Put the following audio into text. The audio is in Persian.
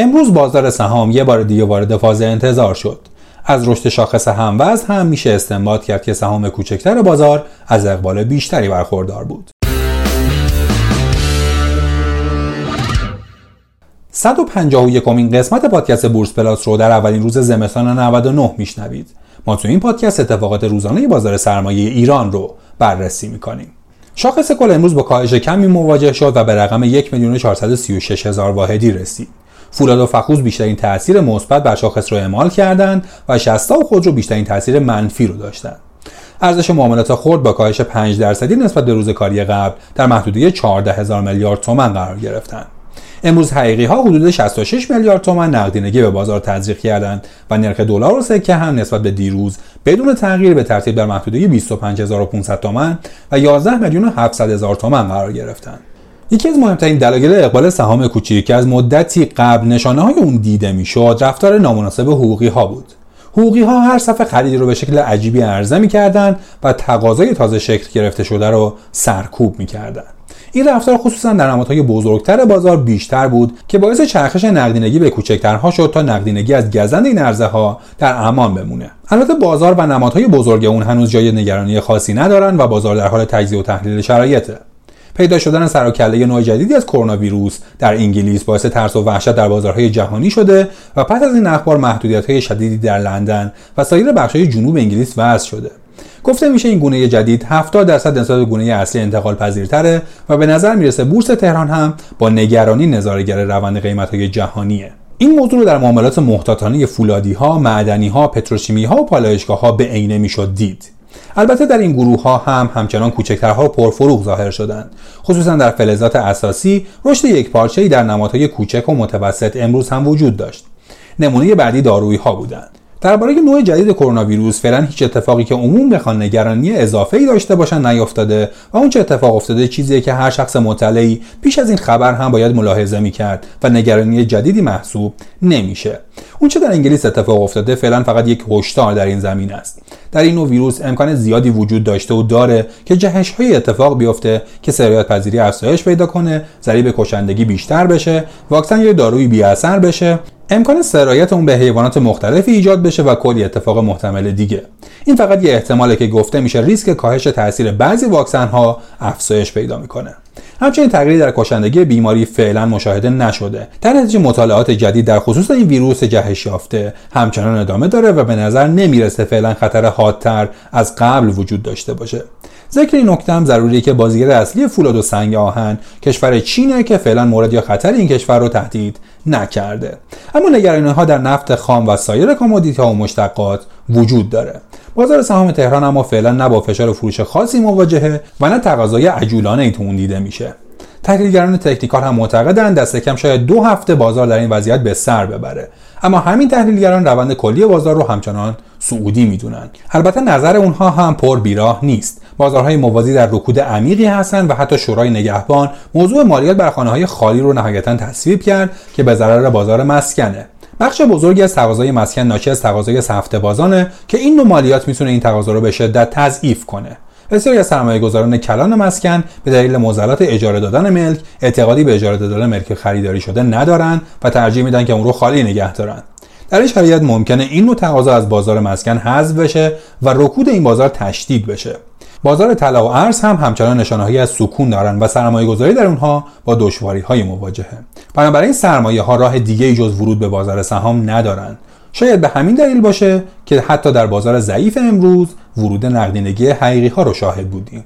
امروز بازار سهام یه بار دیگه وارد فاز انتظار شد. از رشد شاخص هموز هم میشه استنباط کرد که سهام کوچکتر بازار از اقبال بیشتری برخوردار بود. 151 کمین قسمت پادکست بورس پلاس رو در اولین روز زمستان 99 میشنوید. ما تو این پادکست اتفاقات روزانه بازار سرمایه ایران رو بررسی می‌کنیم. شاخص کل امروز با کاهش کمی مواجه شد و به رقم 1 میلیون هزار واحدی رسید. فولاد و فخوز بیشترین تاثیر مثبت بر شاخص رو اعمال کردند و شستا و خودرو بیشترین تاثیر منفی رو داشتند ارزش معاملات خرد با کاهش 5 درصدی نسبت به روز کاری قبل در محدوده 14 هزار میلیارد تومان قرار گرفتند امروز حقیقی ها حدود 66 میلیارد تومان نقدینگی به بازار تزریق کردند و نرخ دلار و سکه هم نسبت به دیروز بدون تغییر به ترتیب در محدوده 25500 تومان و 11 میلیون 700 هزار تومان قرار گرفتند. یکی از مهمترین دلایل اقبال سهام کوچیک که از مدتی قبل نشانه های اون دیده می‌شد رفتار نامناسب حقوقی ها بود. حقوقی ها هر صفحه خریدی رو به شکل عجیبی عرضه می‌کردند و تقاضای تازه شکل گرفته شده رو سرکوب می‌کردند این رفتار خصوصا در نمادهای بزرگتر بازار بیشتر بود که باعث چرخش نقدینگی به کوچکترها شد تا نقدینگی از گزند این عرضه ها در امان بمونه. البته بازار و نمادهای بزرگ اون هنوز جای نگرانی خاصی ندارن و بازار در حال تجزیه و تحلیل شرایطه. پیدا شدن سر نوع جدیدی از کرونا ویروس در انگلیس باعث ترس و وحشت در بازارهای جهانی شده و پس از این اخبار محدودیت های شدیدی در لندن و سایر بخشهای جنوب انگلیس وضع شده گفته میشه این گونه جدید 70 درصد نسبت به گونه اصلی انتقال پذیرتره و به نظر می‌رسه بورس تهران هم با نگرانی نظارهگر روند قیمت های جهانیه این موضوع رو در معاملات محتاطانه فولادی ها، معدنی ها، پتروشیمی ها و پالایشگاه ها به عینه می‌شد دید. البته در این گروه ها هم همچنان کوچکترها پرفروغ ظاهر شدند. خصوصا در فلزات اساسی رشد یک پارچه‌ای در نمادهای کوچک و متوسط امروز هم وجود داشت. نمونه بعدی دارویی ها بودند. درباره نوع جدید کرونا ویروس فعلا هیچ اتفاقی که عموم بخوان نگرانی اضافه ای داشته باشن نیافتاده و اون چه اتفاق افتاده چیزیه که هر شخص مطلعی پیش از این خبر هم باید ملاحظه می‌کرد و نگرانی جدیدی محسوب نمیشه. اون چه در انگلیس اتفاق افتاده فعلا فقط یک هشدار در این زمین است. در این نوع ویروس امکان زیادی وجود داشته و داره که جهش های اتفاق بیفته که سرایت پذیری افزایش پیدا کنه ضریب کشندگی بیشتر بشه واکسن یا دارویی بی اثر بشه. امکان سرایت اون به حیوانات مختلفی ایجاد بشه و کلی اتفاق محتمل دیگه. این فقط یه احتماله که گفته میشه ریسک کاهش تاثیر بعضی واکسن ها افزایش پیدا می‌کنه. همچنین تغییری در کشندگی بیماری فعلا مشاهده نشده. در نتیجه مطالعات جدید در خصوص این ویروس جهش یافته همچنان ادامه داره و به نظر نمی‌رسه فعلا خطر حادتر از قبل وجود داشته باشه. ذکر این نکته هم ضروریه که بازیگر اصلی فولاد و سنگ آهن کشور چینه که فعلا مورد یا خطر این کشور رو تهدید نکرده. اما نگرانی ها در نفت خام و سایر کامودیتی ها و مشتقات وجود داره. بازار سهام تهران اما فعلا نه با فشار فروش خاصی مواجهه و نه تقاضای عجولانه ای تو دیده میشه. تحلیلگران تکنیکال هم معتقدند دست کم شاید دو هفته بازار در این وضعیت به سر ببره. اما همین تحلیلگران روند کلی بازار رو همچنان سعودی می‌دونن. البته نظر اونها هم پر بیراه نیست. بازارهای موازی در رکود عمیقی هستند و حتی شورای نگهبان موضوع مالیات بر خانه های خالی رو نهایتا تصویب کرد که به ضرر بازار مسکنه. بخش بزرگی از تقاضای مسکن ناشی از تقاضای سفته بازانه که این نوع مالیات می‌تونه این تقاضا رو به شدت تضعیف کنه. بسیاری از سرمایه گذاران کلان مسکن به دلیل موزلات اجاره دادن ملک اعتقادی به اجاره دادن ملک خریداری شده ندارند و ترجیح میدن که اون رو خالی نگه دارن. در این شرایط ممکنه این نوع تقاضا از بازار مسکن حذف بشه و رکود این بازار تشدید بشه. بازار طلا و ارز هم همچنان نشانهایی از سکون دارند و سرمایه گذاری در اونها با دشواری های مواجهه. بنابراین سرمایه ها راه دیگه جز ورود به بازار سهام ندارند شاید به همین دلیل باشه که حتی در بازار ضعیف امروز ورود نقدینگی حقیقی ها رو شاهد بودیم.